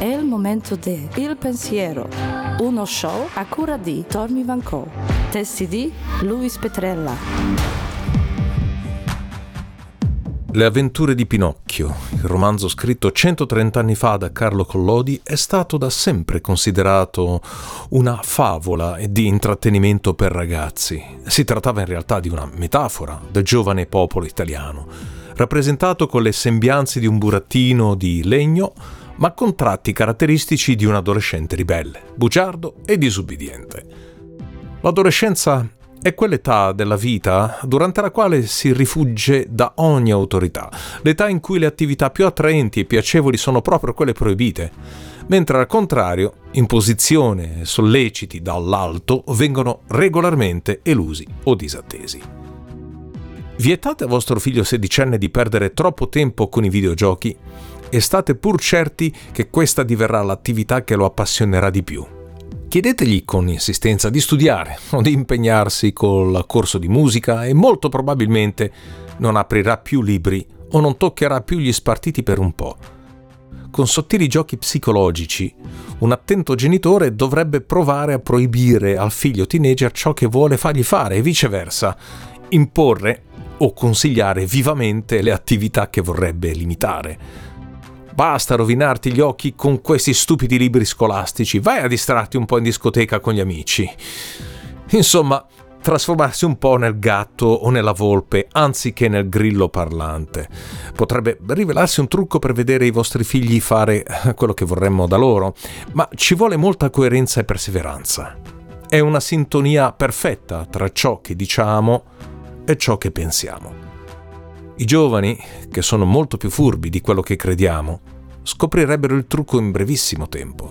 È il momento di Il Pensiero, uno show a cura di Tommy Van Co. Testi di Luis Petrella. Le avventure di Pinocchio, il romanzo scritto 130 anni fa da Carlo Collodi, è stato da sempre considerato una favola di intrattenimento per ragazzi. Si trattava in realtà di una metafora del giovane popolo italiano, rappresentato con le sembianze di un burattino di legno ma con tratti caratteristici di un adolescente ribelle, bugiardo e disubbidiente. L'adolescenza è quell'età della vita durante la quale si rifugge da ogni autorità, l'età in cui le attività più attraenti e piacevoli sono proprio quelle proibite, mentre al contrario imposizione e solleciti dall'alto vengono regolarmente elusi o disattesi. Vietate a vostro figlio sedicenne di perdere troppo tempo con i videogiochi e state pur certi che questa diverrà l'attività che lo appassionerà di più. Chiedetegli con insistenza di studiare o di impegnarsi col corso di musica e molto probabilmente non aprirà più libri o non toccherà più gli spartiti per un po'. Con sottili giochi psicologici, un attento genitore dovrebbe provare a proibire al figlio teenager ciò che vuole fargli fare e viceversa, imporre o consigliare vivamente le attività che vorrebbe limitare. Basta rovinarti gli occhi con questi stupidi libri scolastici, vai a distrarti un po' in discoteca con gli amici. Insomma, trasformarsi un po' nel gatto o nella volpe anziché nel grillo parlante. Potrebbe rivelarsi un trucco per vedere i vostri figli fare quello che vorremmo da loro, ma ci vuole molta coerenza e perseveranza. È una sintonia perfetta tra ciò che diciamo e ciò che pensiamo. I giovani, che sono molto più furbi di quello che crediamo, scoprirebbero il trucco in brevissimo tempo.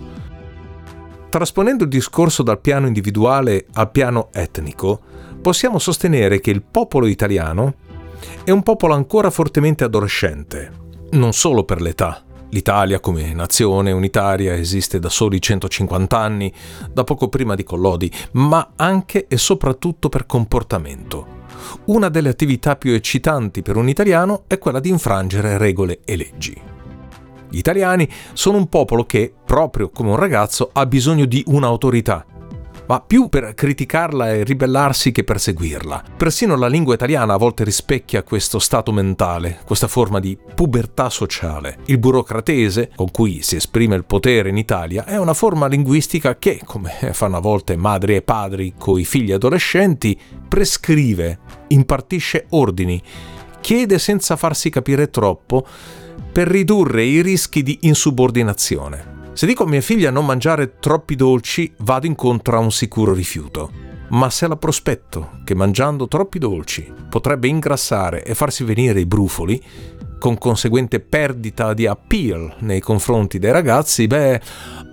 Trasponendo il discorso dal piano individuale al piano etnico, possiamo sostenere che il popolo italiano è un popolo ancora fortemente adolescente, non solo per l'età. L'Italia come nazione unitaria esiste da soli 150 anni, da poco prima di Collodi, ma anche e soprattutto per comportamento una delle attività più eccitanti per un italiano è quella di infrangere regole e leggi. Gli italiani sono un popolo che, proprio come un ragazzo, ha bisogno di un'autorità, ma più per criticarla e ribellarsi che per seguirla. Persino la lingua italiana a volte rispecchia questo stato mentale, questa forma di pubertà sociale. Il burocratese, con cui si esprime il potere in Italia, è una forma linguistica che, come fanno a volte madri e padri coi figli adolescenti, prescrive, impartisce ordini, chiede senza farsi capire troppo, per ridurre i rischi di insubordinazione. Se dico a mia figlia non mangiare troppi dolci, vado incontro a un sicuro rifiuto. Ma se la prospetto che mangiando troppi dolci potrebbe ingrassare e farsi venire i brufoli, con conseguente perdita di appeal nei confronti dei ragazzi, beh,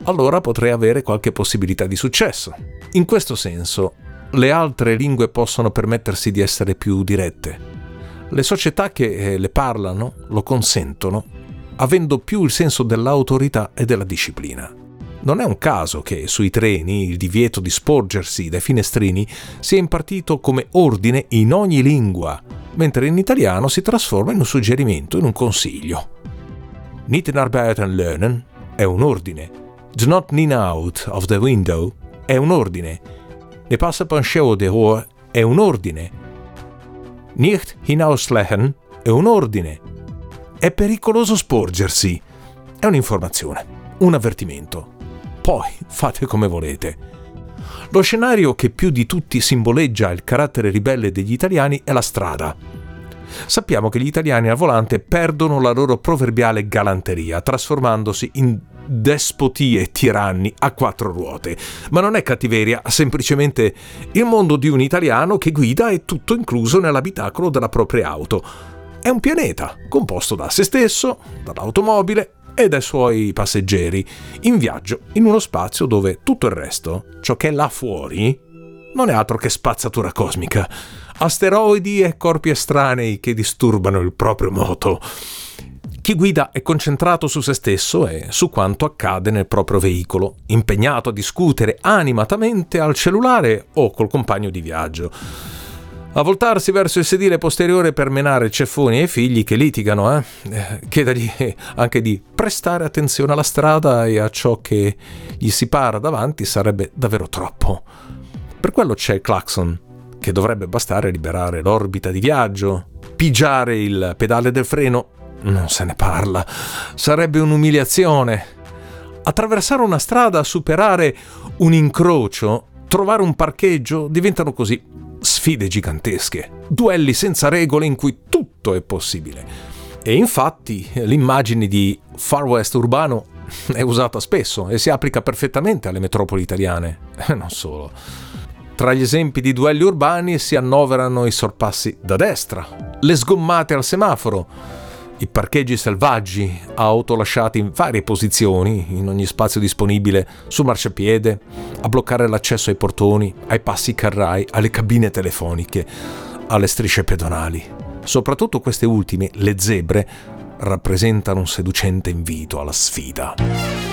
allora potrei avere qualche possibilità di successo. In questo senso, le altre lingue possono permettersi di essere più dirette. Le società che eh, le parlano lo consentono avendo più il senso dell'autorità e della disciplina. Non è un caso che sui treni il divieto di sporgersi dai finestrini sia impartito come ordine in ogni lingua, mentre in italiano si trasforma in un suggerimento, in un consiglio. Nicht arbeiten lernen è un ordine. Do not lean out of the window è un ordine. Ne passa pencheo de hoor è un ordine. Nicht hinauslehen è un ordine. È pericoloso sporgersi. È un'informazione, un avvertimento. Poi fate come volete. Lo scenario che più di tutti simboleggia il carattere ribelle degli italiani è la strada. Sappiamo che gli italiani al volante perdono la loro proverbiale galanteria, trasformandosi in despoti e tiranni a quattro ruote. Ma non è cattiveria, semplicemente il mondo di un italiano che guida è tutto incluso nell'abitacolo della propria auto è un pianeta composto da se stesso, dall'automobile e dai suoi passeggeri, in viaggio in uno spazio dove tutto il resto, ciò che è là fuori, non è altro che spazzatura cosmica, asteroidi e corpi estranei che disturbano il proprio moto. Chi guida è concentrato su se stesso e su quanto accade nel proprio veicolo, impegnato a discutere animatamente al cellulare o col compagno di viaggio. A voltarsi verso il sedile posteriore per menare ceffoni ai figli che litigano, eh? eh chiedagli anche di prestare attenzione alla strada e a ciò che gli si para davanti sarebbe davvero troppo. Per quello c'è il clacson, che dovrebbe bastare a liberare l'orbita di viaggio, pigiare il pedale del freno, non se ne parla, sarebbe un'umiliazione. Attraversare una strada, superare un incrocio, trovare un parcheggio diventano così sfide gigantesche, duelli senza regole in cui tutto è possibile. E infatti l'immagine di Far West urbano è usata spesso e si applica perfettamente alle metropoli italiane, e non solo. Tra gli esempi di duelli urbani si annoverano i sorpassi da destra, le sgommate al semaforo, i parcheggi selvaggi, auto lasciate in varie posizioni, in ogni spazio disponibile, su marciapiede, a bloccare l'accesso ai portoni, ai passi carrai, alle cabine telefoniche, alle strisce pedonali. Soprattutto queste ultime, le zebre, rappresentano un seducente invito alla sfida.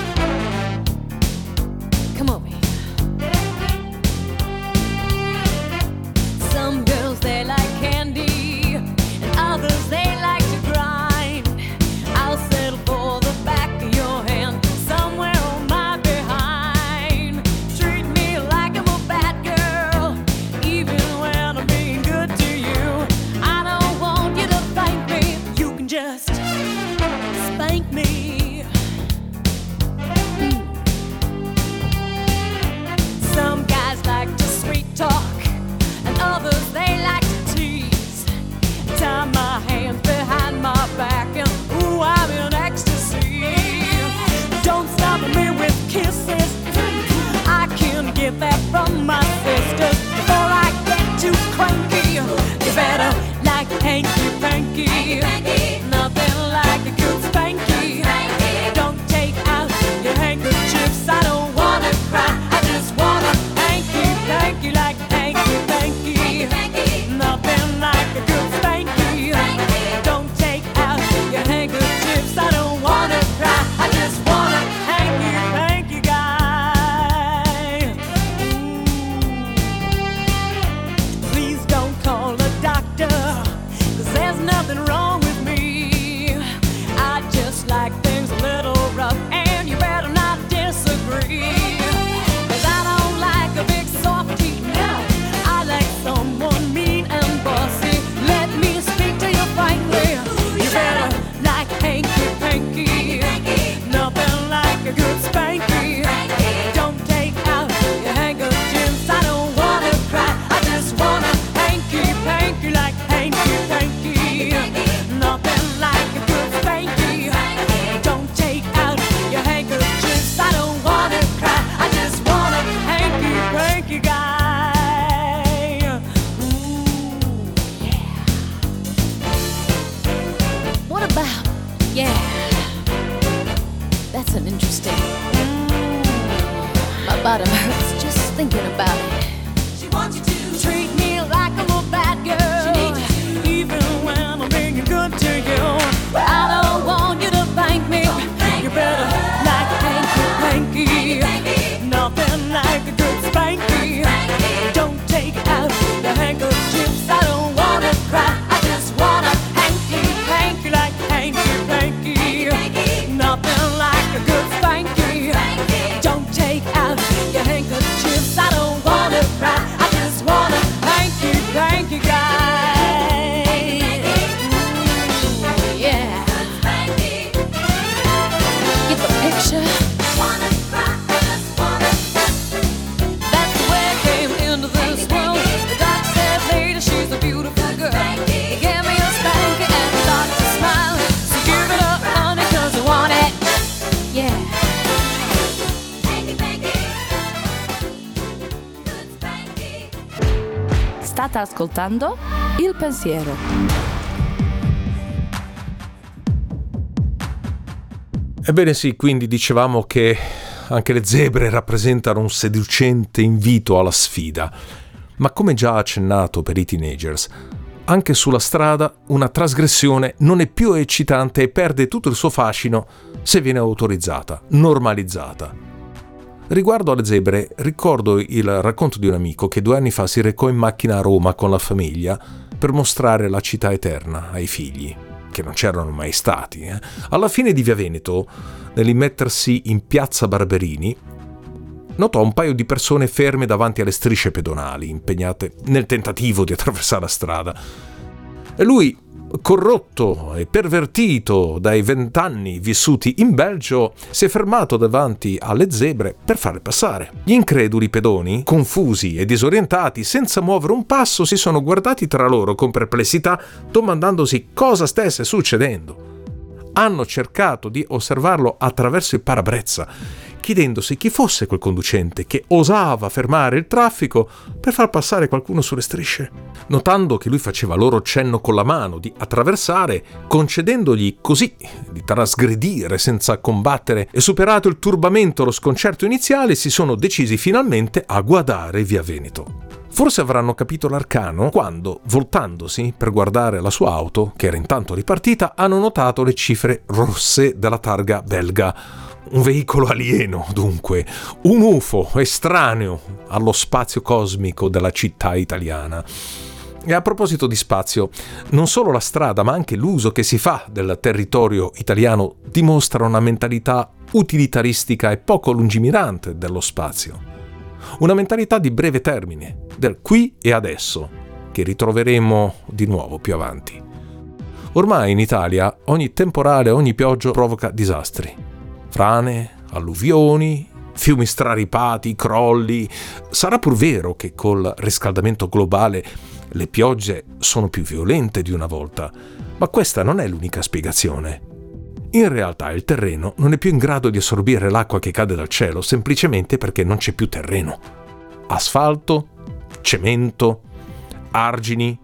an interesting. My bottom hurts just thinking about it. Ascoltando Il Pensiero. Ebbene sì, quindi dicevamo che anche le zebre rappresentano un seducente invito alla sfida. Ma come già accennato per i teenagers, anche sulla strada una trasgressione non è più eccitante e perde tutto il suo fascino se viene autorizzata, normalizzata. Riguardo alle zebre, ricordo il racconto di un amico che due anni fa si recò in macchina a Roma con la famiglia per mostrare la città eterna ai figli, che non c'erano mai stati. Eh. Alla fine di Via Veneto, nell'immettersi in piazza Barberini, notò un paio di persone ferme davanti alle strisce pedonali, impegnate nel tentativo di attraversare la strada. E lui corrotto e pervertito dai vent'anni vissuti in Belgio, si è fermato davanti alle zebre per farle passare. Gli increduli pedoni, confusi e disorientati, senza muovere un passo, si sono guardati tra loro con perplessità, domandandosi cosa stesse succedendo. Hanno cercato di osservarlo attraverso il parabrezza chiedendosi chi fosse quel conducente che osava fermare il traffico per far passare qualcuno sulle strisce. Notando che lui faceva loro cenno con la mano di attraversare, concedendogli così di trasgredire senza combattere e superato il turbamento e lo sconcerto iniziale, si sono decisi finalmente a guardare via Veneto. Forse avranno capito l'arcano quando, voltandosi per guardare la sua auto, che era intanto ripartita, hanno notato le cifre rosse della targa belga un veicolo alieno, dunque, un UFO estraneo allo spazio cosmico della città italiana. E a proposito di spazio, non solo la strada, ma anche l'uso che si fa del territorio italiano dimostra una mentalità utilitaristica e poco lungimirante dello spazio. Una mentalità di breve termine, del qui e adesso, che ritroveremo di nuovo più avanti. Ormai in Italia ogni temporale, ogni pioggia provoca disastri frane, alluvioni, fiumi straripati, crolli. Sarà pur vero che col riscaldamento globale le piogge sono più violente di una volta, ma questa non è l'unica spiegazione. In realtà il terreno non è più in grado di assorbire l'acqua che cade dal cielo semplicemente perché non c'è più terreno. Asfalto, cemento, argini,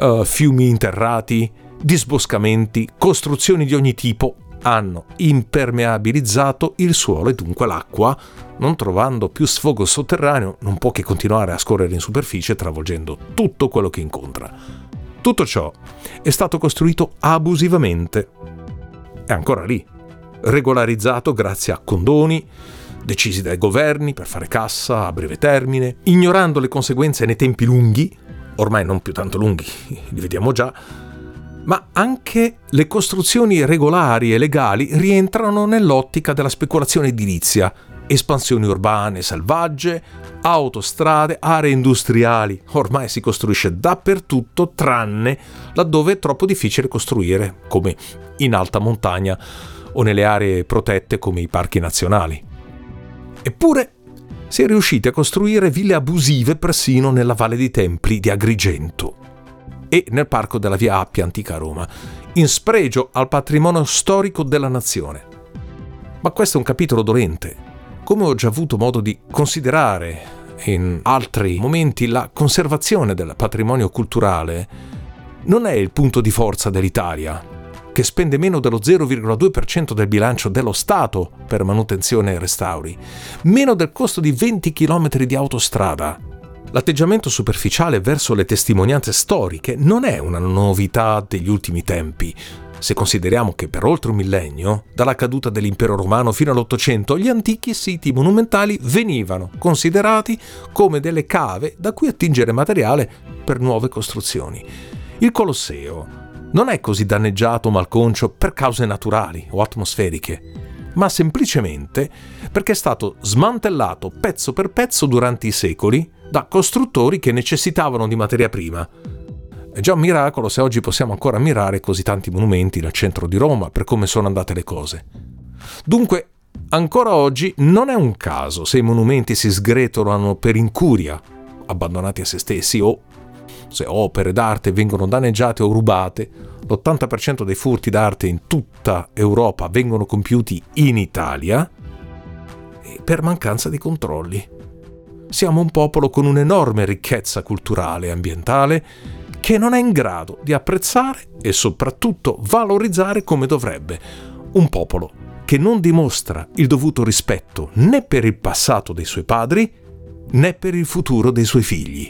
uh, fiumi interrati, disboscamenti, costruzioni di ogni tipo hanno impermeabilizzato il suolo e dunque l'acqua, non trovando più sfogo sotterraneo, non può che continuare a scorrere in superficie travolgendo tutto quello che incontra. Tutto ciò è stato costruito abusivamente. È ancora lì, regolarizzato grazie a condoni, decisi dai governi per fare cassa a breve termine, ignorando le conseguenze nei tempi lunghi, ormai non più tanto lunghi, li vediamo già, ma anche le costruzioni regolari e legali rientrano nell'ottica della speculazione edilizia, espansioni urbane selvagge, autostrade, aree industriali. Ormai si costruisce dappertutto tranne laddove è troppo difficile costruire, come in alta montagna o nelle aree protette come i parchi nazionali. Eppure si è riusciti a costruire ville abusive persino nella Valle dei Templi di Agrigento e nel parco della Via Appia Antica Roma, in spregio al patrimonio storico della nazione. Ma questo è un capitolo dolente. Come ho già avuto modo di considerare in altri momenti, la conservazione del patrimonio culturale non è il punto di forza dell'Italia, che spende meno dello 0,2% del bilancio dello Stato per manutenzione e restauri, meno del costo di 20 km di autostrada, L'atteggiamento superficiale verso le testimonianze storiche non è una novità degli ultimi tempi, se consideriamo che per oltre un millennio, dalla caduta dell'impero romano fino all'Ottocento, gli antichi siti monumentali venivano considerati come delle cave da cui attingere materiale per nuove costruzioni. Il Colosseo non è così danneggiato o malconcio per cause naturali o atmosferiche, ma semplicemente perché è stato smantellato pezzo per pezzo durante i secoli da costruttori che necessitavano di materia prima. È già un miracolo se oggi possiamo ancora ammirare così tanti monumenti nel centro di Roma per come sono andate le cose. Dunque, ancora oggi non è un caso se i monumenti si sgretolano per incuria, abbandonati a se stessi o se opere d'arte vengono danneggiate o rubate, l'80% dei furti d'arte in tutta Europa vengono compiuti in Italia per mancanza di controlli siamo un popolo con un'enorme ricchezza culturale e ambientale che non è in grado di apprezzare e soprattutto valorizzare come dovrebbe. Un popolo che non dimostra il dovuto rispetto né per il passato dei suoi padri né per il futuro dei suoi figli.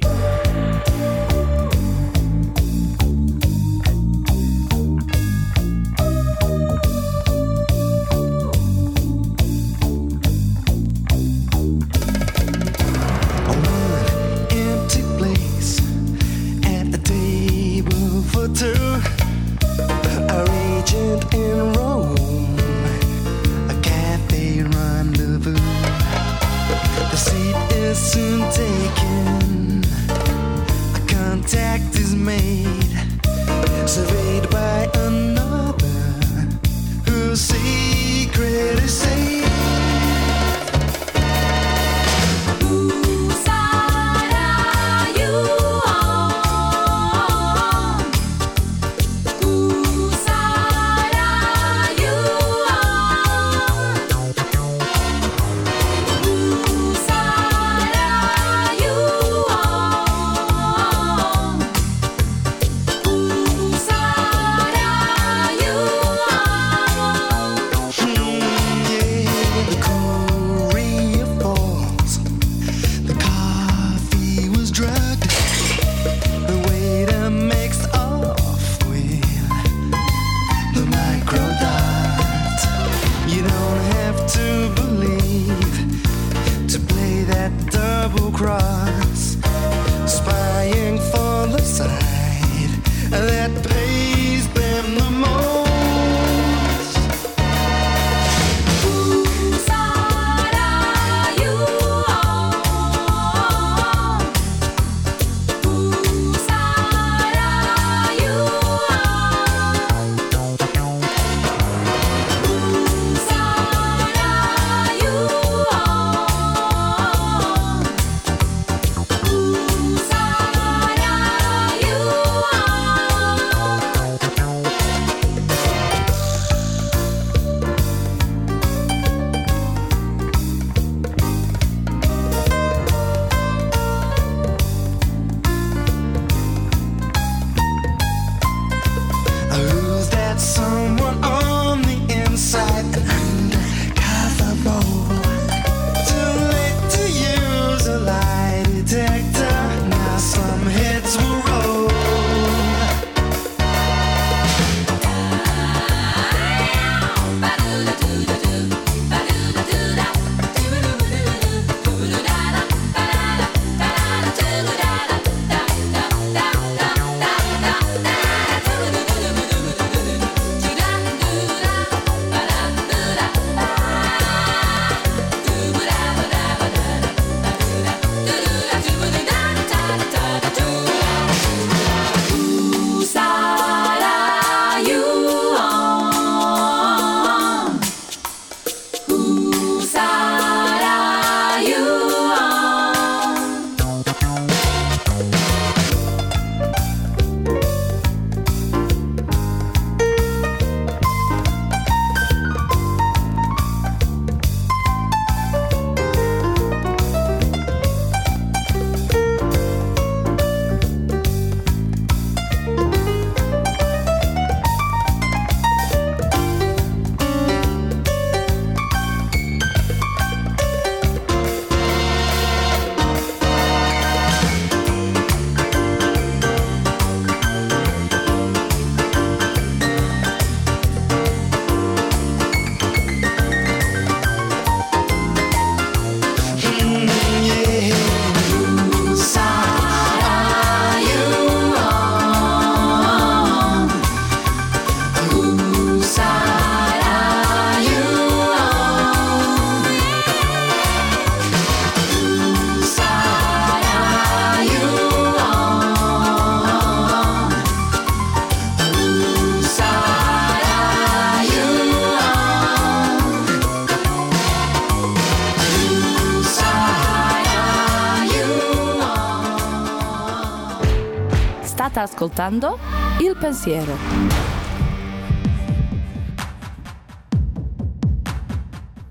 Ascoltando Il Pensiero.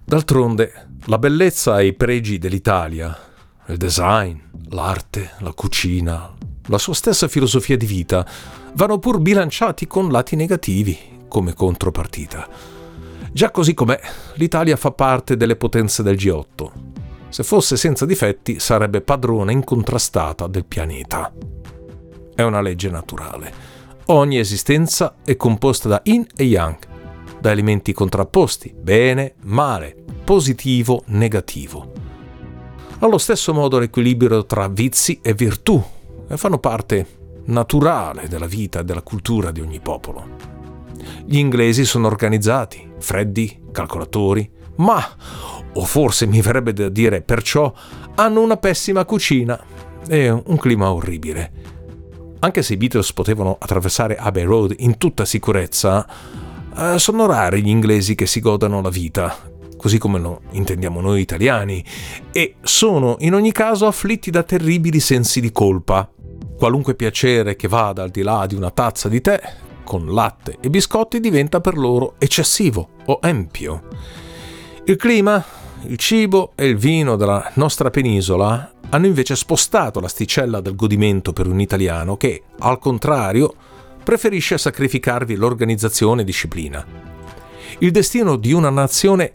D'altronde, la bellezza e i pregi dell'Italia, il design, l'arte, la cucina, la sua stessa filosofia di vita, vanno pur bilanciati con lati negativi come contropartita. Già così com'è, l'Italia fa parte delle potenze del G8. Se fosse senza difetti, sarebbe padrona incontrastata del pianeta è una legge naturale. Ogni esistenza è composta da yin e yang, da elementi contrapposti, bene, male, positivo, negativo. Allo stesso modo l'equilibrio tra vizi e virtù fanno parte naturale della vita e della cultura di ogni popolo. Gli inglesi sono organizzati, freddi, calcolatori, ma o forse mi verrebbe da dire perciò, hanno una pessima cucina e un clima orribile. Anche se i Beatles potevano attraversare Abbey Road in tutta sicurezza, eh, sono rari gli inglesi che si godano la vita, così come lo intendiamo noi italiani, e sono in ogni caso afflitti da terribili sensi di colpa. Qualunque piacere che vada al di là di una tazza di tè, con latte e biscotti, diventa per loro eccessivo o empio. Il clima, il cibo e il vino della nostra penisola hanno invece spostato l'asticella del godimento per un italiano che, al contrario, preferisce sacrificarvi l'organizzazione e disciplina. Il destino di una nazione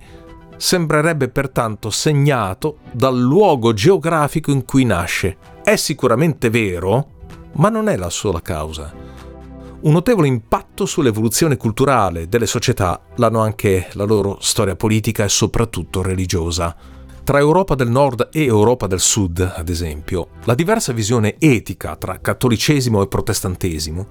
sembrerebbe pertanto segnato dal luogo geografico in cui nasce. È sicuramente vero, ma non è la sola causa. Un notevole impatto sull'evoluzione culturale delle società l'hanno anche la loro storia politica e soprattutto religiosa. Tra Europa del Nord e Europa del Sud, ad esempio, la diversa visione etica tra cattolicesimo e protestantesimo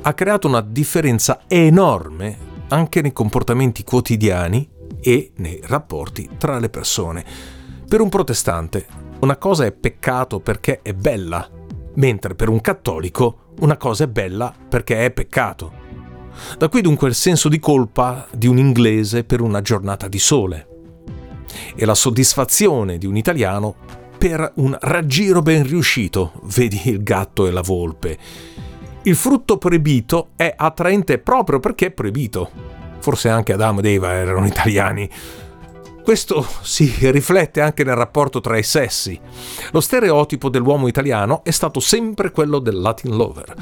ha creato una differenza enorme anche nei comportamenti quotidiani e nei rapporti tra le persone. Per un protestante una cosa è peccato perché è bella, mentre per un cattolico una cosa è bella perché è peccato. Da qui dunque il senso di colpa di un inglese per una giornata di sole e la soddisfazione di un italiano per un raggiro ben riuscito, vedi il gatto e la volpe. Il frutto proibito è attraente proprio perché è proibito forse anche Adamo ed Eva erano italiani. Questo si riflette anche nel rapporto tra i sessi. Lo stereotipo dell'uomo italiano è stato sempre quello del Latin lover,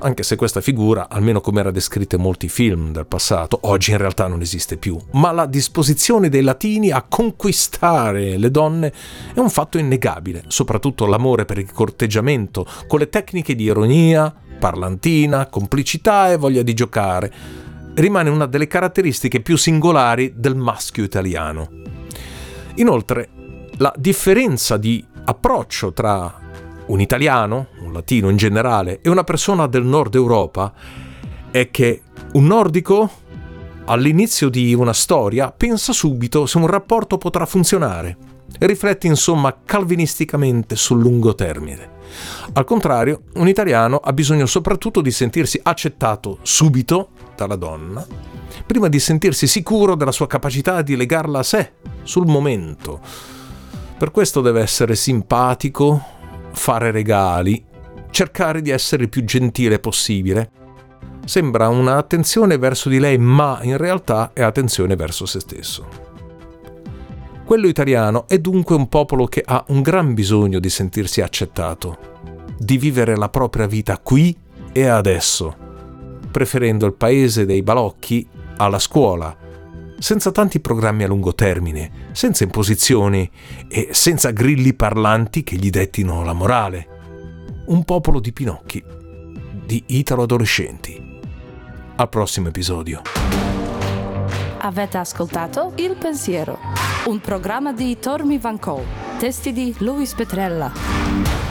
anche se questa figura, almeno come era descritta in molti film del passato, oggi in realtà non esiste più. Ma la disposizione dei latini a conquistare le donne è un fatto innegabile, soprattutto l'amore per il corteggiamento, con le tecniche di ironia, parlantina, complicità e voglia di giocare rimane una delle caratteristiche più singolari del maschio italiano. Inoltre, la differenza di approccio tra un italiano, un latino in generale, e una persona del nord Europa è che un nordico all'inizio di una storia pensa subito se un rapporto potrà funzionare e riflette insomma calvinisticamente sul lungo termine. Al contrario, un italiano ha bisogno soprattutto di sentirsi accettato subito dalla donna, prima di sentirsi sicuro della sua capacità di legarla a sé, sul momento. Per questo deve essere simpatico, fare regali, cercare di essere il più gentile possibile. Sembra un'attenzione verso di lei, ma in realtà è attenzione verso se stesso. Quello italiano è dunque un popolo che ha un gran bisogno di sentirsi accettato, di vivere la propria vita qui e adesso, preferendo il paese dei balocchi alla scuola, senza tanti programmi a lungo termine, senza imposizioni e senza grilli parlanti che gli dettino la morale. Un popolo di pinocchi, di italo-adolescenti. Al prossimo episodio. Avete ascoltato Il Pensiero, un programma di Tormi Van Cole, testi di Luis Petrella.